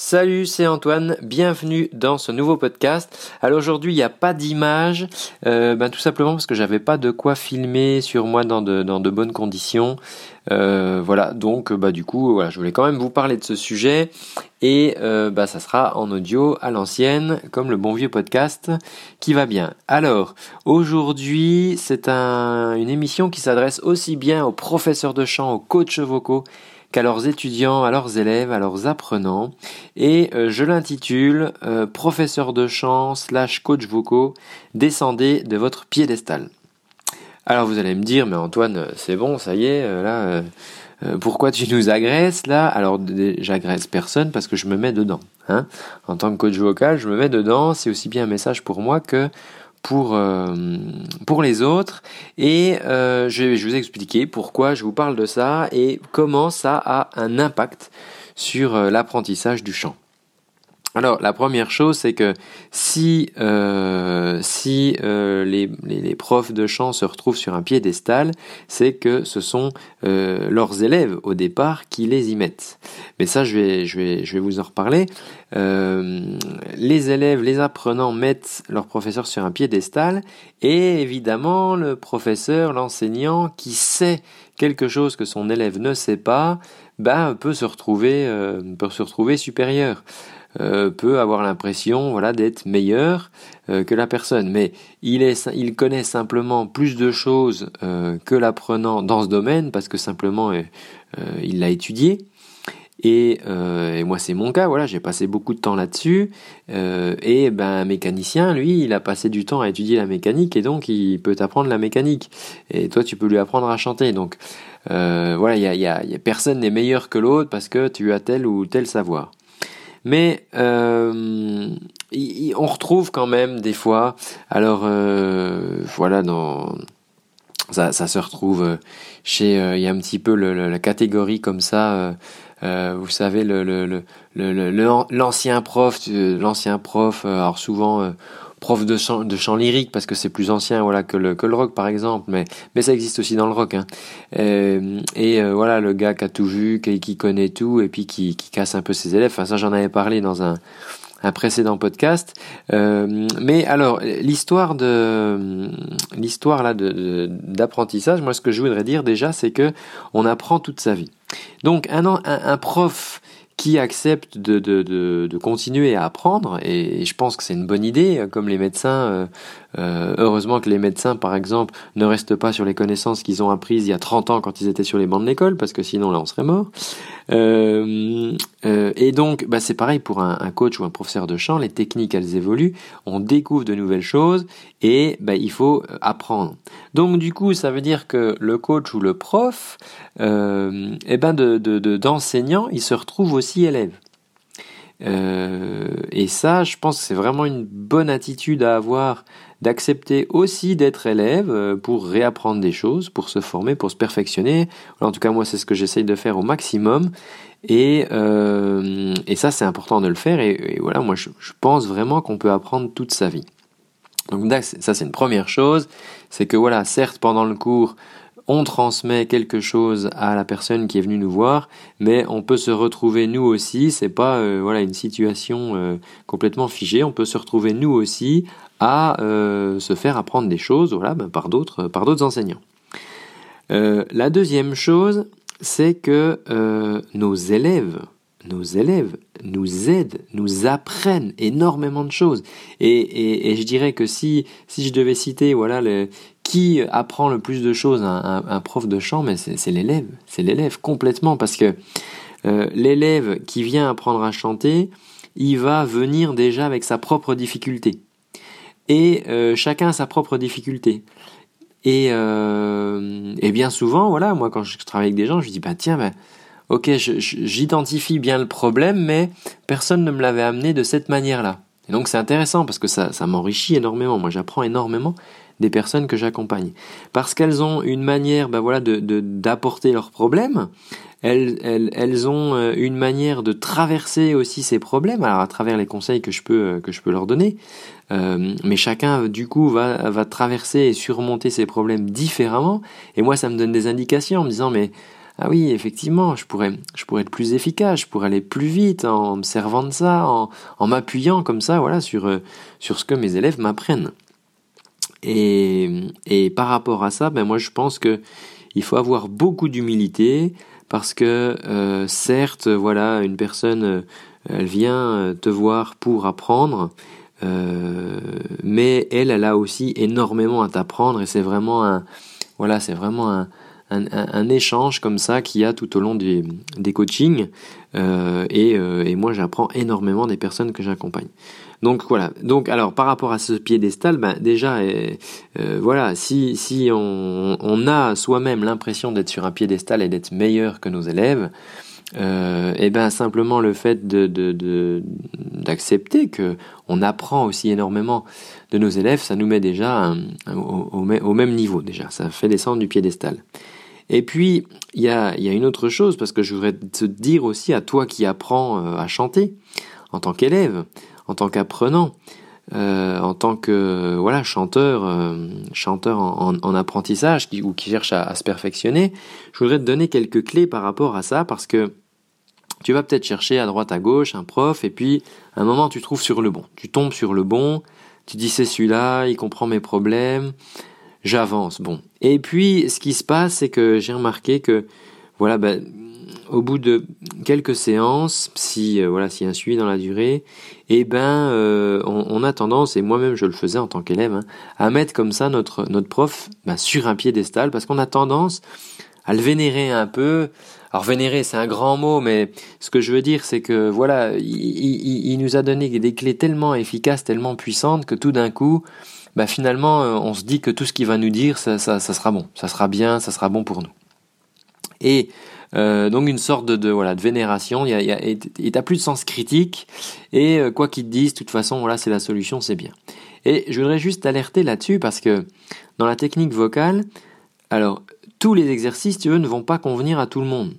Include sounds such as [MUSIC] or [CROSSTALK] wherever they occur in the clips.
Salut, c'est Antoine, bienvenue dans ce nouveau podcast. Alors aujourd'hui, il n'y a pas d'image, euh, ben, tout simplement parce que j'avais pas de quoi filmer sur moi dans de, bonnes conditions. Euh, voilà, donc bah du coup, je voulais quand même vous parler de ce sujet et euh, bah, ça sera en audio à l'ancienne, comme le bon vieux podcast qui va bien. Alors aujourd'hui, c'est un, une émission qui s'adresse aussi bien aux professeurs de chant, aux coachs vocaux qu'à leurs étudiants, à leurs élèves, à leurs apprenants. Et euh, je l'intitule euh, Professeur de chant slash coach vocaux, descendez de votre piédestal. Alors vous allez me dire, mais Antoine, c'est bon, ça y est, euh, là, pourquoi tu nous agresses là? Alors j'agresse personne parce que je me mets dedans. Hein en tant que coach vocal, je me mets dedans. C'est aussi bien un message pour moi que pour, euh, pour les autres. Et euh, je, je vais vous expliquer pourquoi je vous parle de ça et comment ça a un impact sur euh, l'apprentissage du chant. Alors la première chose c'est que si euh, si euh, les, les, profs de chant se retrouvent sur un piédestal, c'est que ce sont euh, leurs élèves au départ qui les y mettent. Mais ça je vais je vais je vais vous en reparler. les élèves, les apprenants mettent leur professeur sur un piédestal et évidemment le professeur, l'enseignant qui sait quelque chose que son élève ne sait pas, ben peut se retrouver peut se retrouver supérieur. Euh, peut avoir l'impression voilà d'être meilleur euh, que la personne. Mais il est il connaît simplement plus de choses euh, que l'apprenant dans ce domaine parce que simplement il l'a étudié. Et, et, moi c'est mon cas voilà j'ai passé beaucoup de temps là-dessus. Et ben un mécanicien lui il a passé du temps à étudier la mécanique et donc il peut apprendre la mécanique. Et toi tu peux lui apprendre à chanter. Donc voilà il y a, y a, personne n'est meilleur que l'autre parce que tu as tel ou tel savoir mais euh, on retrouve quand même des fois, alors euh, voilà, ça, se retrouve chez, euh, il y a un petit peu la catégorie comme ça, vous savez, l'ancien prof, l'ancien prof, alors souvent prof de chant, lyrique parce que c'est plus ancien voilà que le, que le rock par exemple mais mais ça existe aussi dans le rock hein. Euh, et euh, voilà le gars qui a tout vu qui, qui connaît tout et puis qui, qui casse un peu ses élèves. Enfin ça j'en avais parlé dans un un précédent podcast. Euh, mais alors l'histoire de l'histoire là de d'apprentissage moi ce que je voudrais dire déjà c'est que on apprend toute sa vie. Donc un, un, un prof qui accepte de, de, de, continuer à apprendre, et je pense que c'est une bonne idée, comme les médecins, euh, euh, heureusement que les médecins, par exemple, ne restent pas sur les connaissances qu'ils ont apprises il y a 30 ans quand ils étaient sur les bancs de l'école, parce que sinon là on serait mort. Euh, et donc, bah, c'est pareil pour un, un, coach ou un professeur de chant, les techniques elles évoluent, on découvre de nouvelles choses, et bah, il faut apprendre. Donc du coup, ça veut dire que le coach ou le prof, euh, eh ben de, d'enseignant, il se retrouve aussi élève. Euh, et ça, je pense que c'est vraiment une bonne attitude à avoir d'accepter aussi d'être élève euh, pour réapprendre des choses, pour se former, pour se perfectionner. En tout cas, moi, c'est ce que j'essaye de faire au maximum. Et, euh, ça, c'est important de le faire. Et, voilà, moi, je pense vraiment qu'on peut apprendre toute sa vie. Donc ça, c'est une première chose. C'est que voilà, certes, pendant le cours, on transmet quelque chose à la personne qui est venue nous voir, mais on peut se retrouver nous aussi. C'est pas euh, voilà une situation euh, complètement figée. On peut se retrouver nous aussi à euh, se faire apprendre des choses, voilà, ben, par d'autres par d'autres enseignants. la deuxième chose, c'est que nos élèves, nos élèves nous aident, nous apprennent énormément de choses. Et, je dirais que si, je devais citer voilà, qui apprend le plus de choses un, prof de chant, mais c'est l'élève, c'est l'élève complètement, parce que euh, l'élève qui vient apprendre à chanter, il va venir déjà avec sa propre difficulté. Et euh, chacun a sa propre difficulté. Et, euh, bien souvent, voilà, moi quand je travaille avec des gens, je dis, bah tiens, bah, ok, j'identifie bien le problème, mais personne ne me l'avait amené de cette manière-là. Et donc c'est intéressant parce que ça, m'enrichit énormément. Moi j'apprends énormément des personnes que j'accompagne. Parce qu'elles ont une manière ben voilà, de, d'apporter leurs problèmes. Elles, elles, elles, ont euh, une manière de traverser aussi ces problèmes, alors à travers les conseils que je peux, euh, que je peux leur donner. Euh, mais chacun, du coup, va, va traverser et surmonter ces problèmes différemment. Et moi, ça me donne des indications en me disant, mais ah oui, effectivement, je pourrais, être plus efficace, je pourrais aller plus vite en me servant de ça, en, m'appuyant comme ça, voilà, sur, euh, sur ce que mes élèves m'apprennent. Et, et par rapport à ça, ben moi je pense que il faut avoir beaucoup d'humilité parce que euh, certes, voilà, une personne, euh, elle vient te voir pour apprendre, mais elle, elle a aussi énormément à t'apprendre et c'est vraiment un, voilà, c'est vraiment un, un, échange comme ça qu'il y a tout au long des, des coachings. Euh, et, euh, et, moi, j'apprends énormément des personnes que j'accompagne. Donc voilà. Donc alors par rapport à ce piédestal, ben déjà euh, voilà, si si on, a soi-même l'impression d'être sur un piédestal et d'être meilleur que nos élèves, euh, et ben simplement le fait de, de, d'accepter que on apprend aussi énormément de nos élèves, ça nous met déjà au, même niveau déjà, ça fait descendre du piédestal. Et puis il y a, y a une autre chose parce que je voudrais te dire aussi à toi qui apprends euh, à chanter en tant qu'élève, en tant qu'apprenant, euh, en tant que voilà chanteur, euh, chanteur en, en, apprentissage ou qui cherche à, à, se perfectionner, je voudrais te donner quelques clés par rapport à ça parce que tu vas peut-être chercher à droite à gauche un prof et puis à un moment tu trouves sur le bon, tu tombes sur le bon, tu dis c'est celui-là, il comprend mes problèmes, j'avance, bon. Et puis ce qui se passe c'est que j'ai remarqué que voilà ben, au bout de quelques séances, si euh, voilà, s'il y a un suivi dans la durée, eh ben, euh, on, a tendance, et moi-même je le faisais en tant qu'élève, hein, à mettre comme ça notre prof ben, sur un piédestal, parce qu'on a tendance à le vénérer un peu. Alors vénérer, c'est un grand mot, mais ce que je veux dire, c'est que voilà, il, il, il, nous a donné des clés tellement efficaces, tellement puissantes, que tout d'un coup, ben, finalement, euh, on se dit que tout ce qu'il va nous dire, ça, ça, ça sera bon, ça sera bien, ça sera bon pour nous. Et euh, donc une sorte de, voilà de vénération. Il y a, plus de sens critique. Et euh, quoi qu'ils te disent, de toute façon, voilà, c'est la solution, c'est bien. Et je voudrais juste alerter là-dessus parce que dans la technique vocale, alors tous les exercices, tu veux, ne vont pas convenir à tout le monde.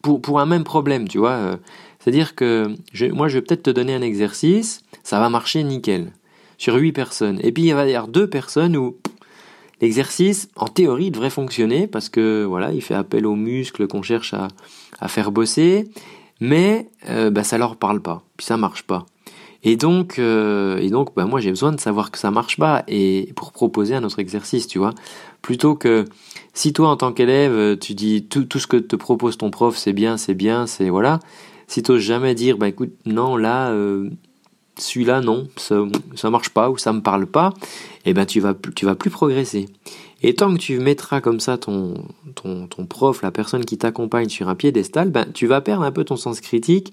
Pour, pour un même problème, tu vois. C'est-à-dire que moi, je vais peut-être te donner un exercice, ça va marcher nickel sur huit personnes. Et puis il va y avoir deux personnes où L'exercice, en théorie, devrait fonctionner parce que voilà, il fait appel aux muscles qu'on cherche à, à, faire bosser, mais euh, bah, ça leur parle pas, puis ça marche pas. Et donc, euh, et donc, bah, moi j'ai besoin de savoir que ça marche pas et pour proposer un autre exercice, tu vois, plutôt que si toi en tant qu'élève tu dis tout, tout ce que te propose ton prof c'est bien, c'est bien, c'est voilà, si t'oses jamais dire bah écoute non là euh, celui-là non, ça, ça marche pas ou ça me parle pas, eh ben tu vas tu vas plus progresser. Et tant que tu mettras comme ça ton ton, prof, la personne qui t'accompagne sur un piédestal, ben tu vas perdre un peu ton sens critique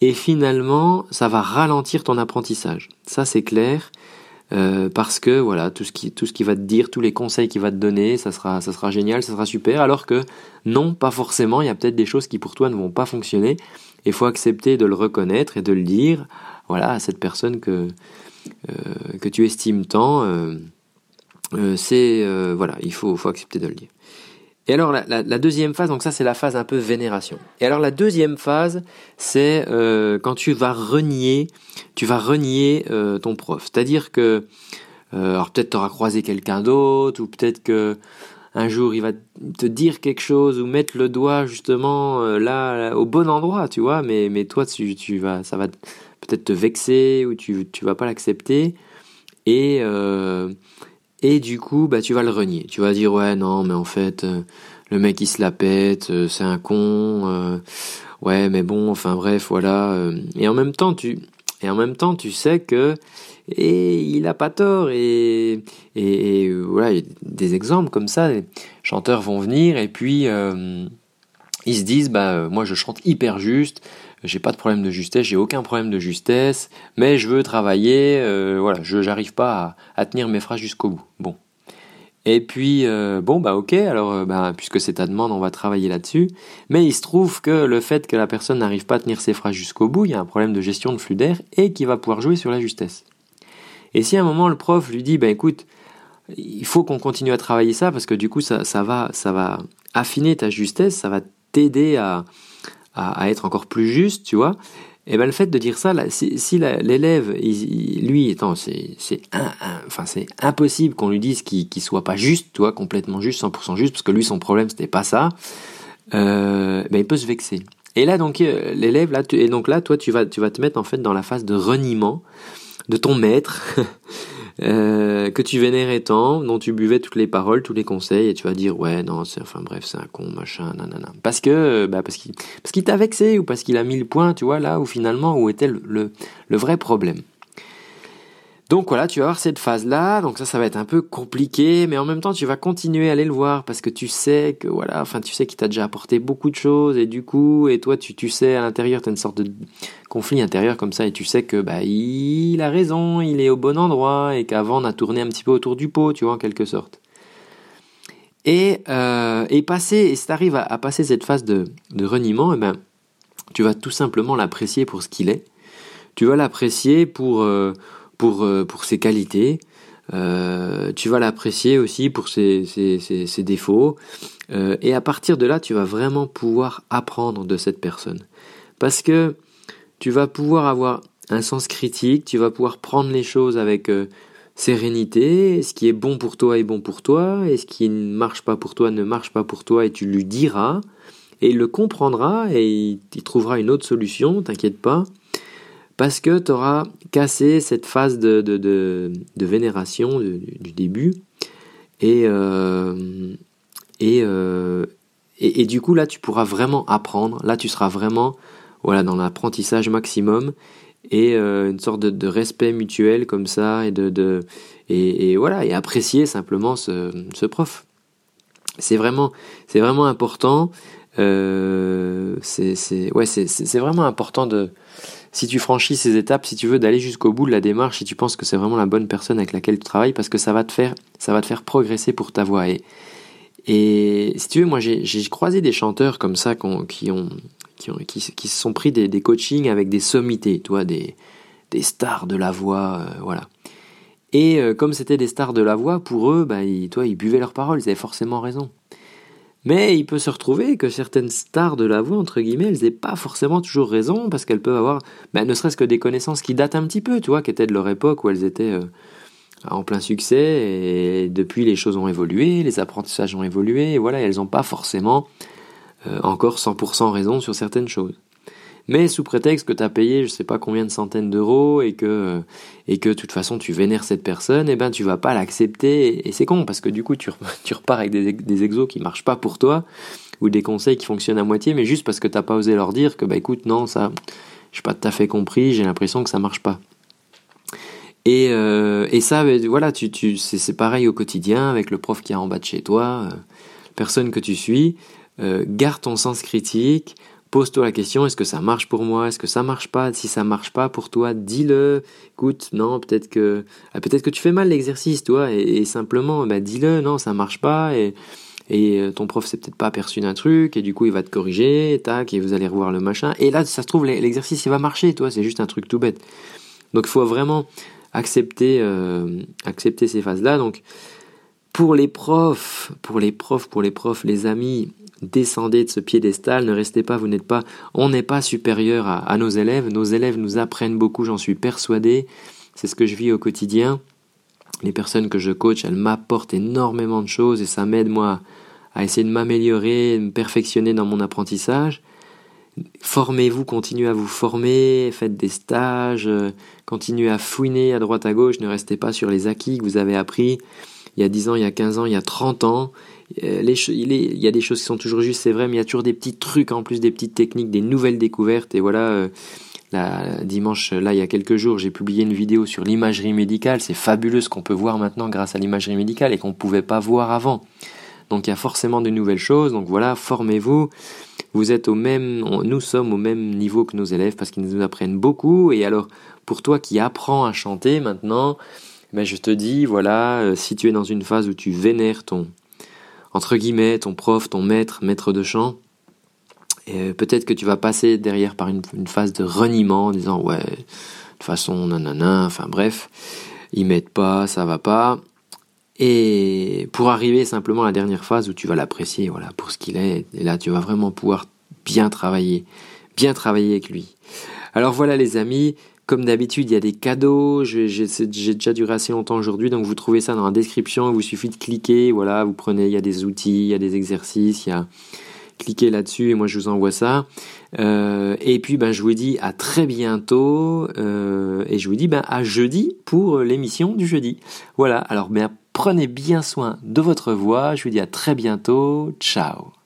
et finalement ça va ralentir ton apprentissage. Ça c'est clair. Euh, parce que voilà tout ce qui tout ce qui va te dire tous les conseils qu'il va te donner ça sera ça sera génial ça sera super alors que non pas forcément il y a peut-être des choses qui pour toi ne vont pas fonctionner il faut accepter de le reconnaître et de le dire voilà, à cette personne que, euh, que tu estimes tant. Euh, euh, c'est voilà, il faut, faut accepter de le dire. Et alors la, deuxième phase, donc ça c'est la phase un peu vénération. Et alors la deuxième phase, c'est quand tu vas renier, tu vas renier ton prof. C'est-à-dire que, alors peut-être tu auras croisé quelqu'un d'autre, ou peut-être que un jour il va te dire quelque chose ou mettre le doigt justement là, là, au bon endroit, tu vois. Mais mais toi tu, tu vas, ça va peut-être te vexer ou tu tu vas pas l'accepter et euh, et du coup bah tu vas le renier tu vas dire ouais non mais en fait euh, le mec il se la pète euh, c'est un con euh, ouais mais bon enfin bref voilà euh. et en même temps tu et en même temps tu sais que et il a pas tort et et, et voilà des exemples comme ça les chanteurs vont venir et puis ils se disent bah moi je chante hyper juste j'ai pas de problème de justesse, j'ai aucun problème de justesse, mais je veux travailler, euh, voilà, je j'arrive pas à, à, tenir mes phrases jusqu'au bout. Bon. Et puis euh, bon bah ok, alors euh, bah, puisque c'est ta demande, on va travailler là-dessus. Mais il se trouve que le fait que la personne n'arrive pas à tenir ses phrases jusqu'au bout, il y a un problème de gestion de flux d'air et qui va pouvoir jouer sur la justesse. Et si à un moment le prof lui dit bah écoute, il faut qu'on continue à travailler ça parce que du coup ça, va ça va affiner ta justesse, ça va t'aider à, être encore plus juste, tu vois. Et ben le fait de dire ça, si, l'élève, lui, étant, c'est, impossible qu'on lui dise qu'il, qu'il soit pas juste, tu vois, complètement juste, 100% juste, parce que lui, son problème, c'était pas ça. ben, il peut se vexer. Et là, donc, l'élève, là, et donc là, toi, tu vas, tu vas te mettre en fait dans la phase de reniement de ton maître [LAUGHS] euh, que tu vénérais tant, dont tu buvais toutes les paroles, tous les conseils, et tu vas dire ouais non, c'est enfin bref, c'est un con, machin, nanana. Parce que bah parce qu'il parce qu'il t'a vexé ou parce qu'il a mis le point, tu vois là où finalement où était le, le vrai problème. Donc voilà, tu vas avoir cette phase-là, donc ça, ça va être un peu compliqué, mais en même temps, tu vas continuer à aller le voir parce que tu sais que voilà, enfin, tu sais qu'il t'a déjà apporté beaucoup de choses et du coup, et toi, tu, sais à l'intérieur, tu as une sorte de conflit intérieur comme ça et tu sais que bah il a raison, il est au bon endroit et qu'avant on a tourné un petit peu autour du pot, tu vois, en quelque sorte. Et, euh, et passer, et si tu arrives à, passer cette phase de, de reniement, et eh ben, tu vas tout simplement l'apprécier pour ce qu'il est. Tu vas l'apprécier pour euh, pour, euh, pour ses qualités. Euh, tu vas l'apprécier aussi pour ses, défauts. Euh, et à partir de là, tu vas vraiment pouvoir apprendre de cette personne. Parce que tu vas pouvoir avoir un sens critique, tu vas pouvoir prendre les choses avec sérénité, ce qui est bon pour toi est bon pour toi, et ce qui ne marche pas pour toi ne marche pas pour toi, et tu lui diras, et il le comprendra, et il trouvera une autre solution, t'inquiète pas parce que tu auras cassé cette phase de, de, vénération du, début. Et, euh, euh, et, et, du coup, là, tu pourras vraiment apprendre. Là, tu seras vraiment voilà, dans l'apprentissage maximum et euh, une sorte de, respect mutuel comme ça et de, et, voilà et apprécier simplement ce, ce prof c'est vraiment c'est vraiment important c'est ouais c'est vraiment important de si tu franchis ces étapes, si tu veux d'aller jusqu'au bout de la démarche, si tu penses que c'est vraiment la bonne personne avec laquelle tu travailles, parce que ça va te faire, ça va te faire progresser pour ta voix. Et, et si tu veux, moi j'ai croisé des chanteurs comme ça qui, ont, qui, ont, qui, se sont pris des, des, coachings avec des sommités, toi, des, des stars de la voix, euh, voilà. Et euh, comme c'était des stars de la voix, pour eux, bah, toi, ils buvaient leurs paroles, ils avaient forcément raison. Mais il peut se retrouver que certaines stars de la voix, entre guillemets, elles n'aient pas forcément toujours raison, parce qu'elles peuvent avoir, ben, ne serait-ce que des connaissances qui datent un petit peu, tu vois, qui étaient de leur époque où elles étaient euh, en plein succès, et depuis les choses ont évolué, les apprentissages ont évolué, et voilà, elles n'ont pas forcément euh, encore 100% raison sur certaines choses mais sous prétexte que tu as payé je sais pas combien de centaines d'euros et que et que de toute façon tu vénères cette personne, et eh ben tu vas pas l'accepter et c'est con parce que du coup tu, [LAUGHS] repars avec des, des exos qui marchent pas pour toi ou des conseils qui fonctionnent à moitié mais juste parce que t'as pas osé leur dire que bah écoute non ça j'ai pas tout à fait compris, j'ai l'impression que ça marche pas. Et, euh, et ça, ben, voilà, tu, tu, c'est pareil au quotidien avec le prof qui est en bas de chez toi, euh, personne que tu suis. Euh, garde ton sens critique, Pose-toi la question, est-ce que ça marche pour moi? Est-ce que ça marche pas? Si ça marche pas pour toi, dis-le. Écoute, non, peut-être que ah, peut-être que tu fais mal l'exercice, toi, et, simplement, bah, dis-le, non, ça marche pas, et, euh, ton prof s'est peut-être pas aperçu d'un truc, et du coup, il va te corriger, tac, et vous allez revoir le machin. Et là, ça se trouve, l'exercice, il va marcher, toi, c'est juste un truc tout bête. Donc, il faut vraiment accepter, euh, accepter ces phases-là. Donc, pour les profs, pour les profs, pour les profs, les amis, descendez de ce piédestal, ne restez pas, vous n'êtes pas, on n'est pas supérieur à, nos élèves, nos élèves nous apprennent beaucoup, j'en suis persuadé, c'est ce que je vis au quotidien. Les personnes que je coach, elles m'apportent énormément de choses et ça m'aide moi à essayer de m'améliorer, de me perfectionner dans mon apprentissage. Formez-vous, continuez à vous former, faites des stages, euh, continuez à fouiner à droite à gauche, ne restez pas sur les acquis que vous avez appris il y a 10 ans, il y a 15 ans, il y a 30 ans. Euh, il, y a des choses qui sont toujours justes, c'est vrai, mais il y a toujours des petits trucs en plus, des petites techniques, des nouvelles découvertes. Et voilà, euh, dimanche, là, il y a quelques jours, j'ai publié une vidéo sur l'imagerie médicale. C'est fabuleux ce qu'on peut voir maintenant grâce à l'imagerie médicale et qu'on ne pouvait pas voir avant. Donc il y a forcément de nouvelles choses. Donc voilà, formez-vous. Vous êtes au même, nous sommes au même niveau que nos élèves parce qu'ils nous apprennent beaucoup. Et alors, pour toi qui apprends à chanter maintenant, ben je te dis, voilà, euh, si tu es dans une phase où tu vénères ton, entre guillemets, ton prof, ton maître, maître de chant, et peut-être que tu vas passer derrière par une, phase de reniement en disant ouais, de toute façon, nanana, enfin bref, ils m'aident pas, ça va pas. Et pour arriver simplement à la dernière phase où tu vas l'apprécier, voilà, pour ce qu'il est, et là tu vas vraiment pouvoir bien travailler, bien travailler avec lui. Alors voilà les amis, comme d'habitude, il y a des cadeaux. J'ai déjà duré assez longtemps aujourd'hui, donc vous trouvez ça dans la description. Il vous suffit de cliquer. Voilà, vous prenez, il y a des outils, il y a des exercices, cliquez là-dessus et moi je vous envoie ça. Euh, et puis ben je vous dis à très bientôt euh, et je vous dis ben à jeudi pour l'émission du jeudi. Voilà, alors ben, prenez bien soin de votre voix, je vous dis à très bientôt, ciao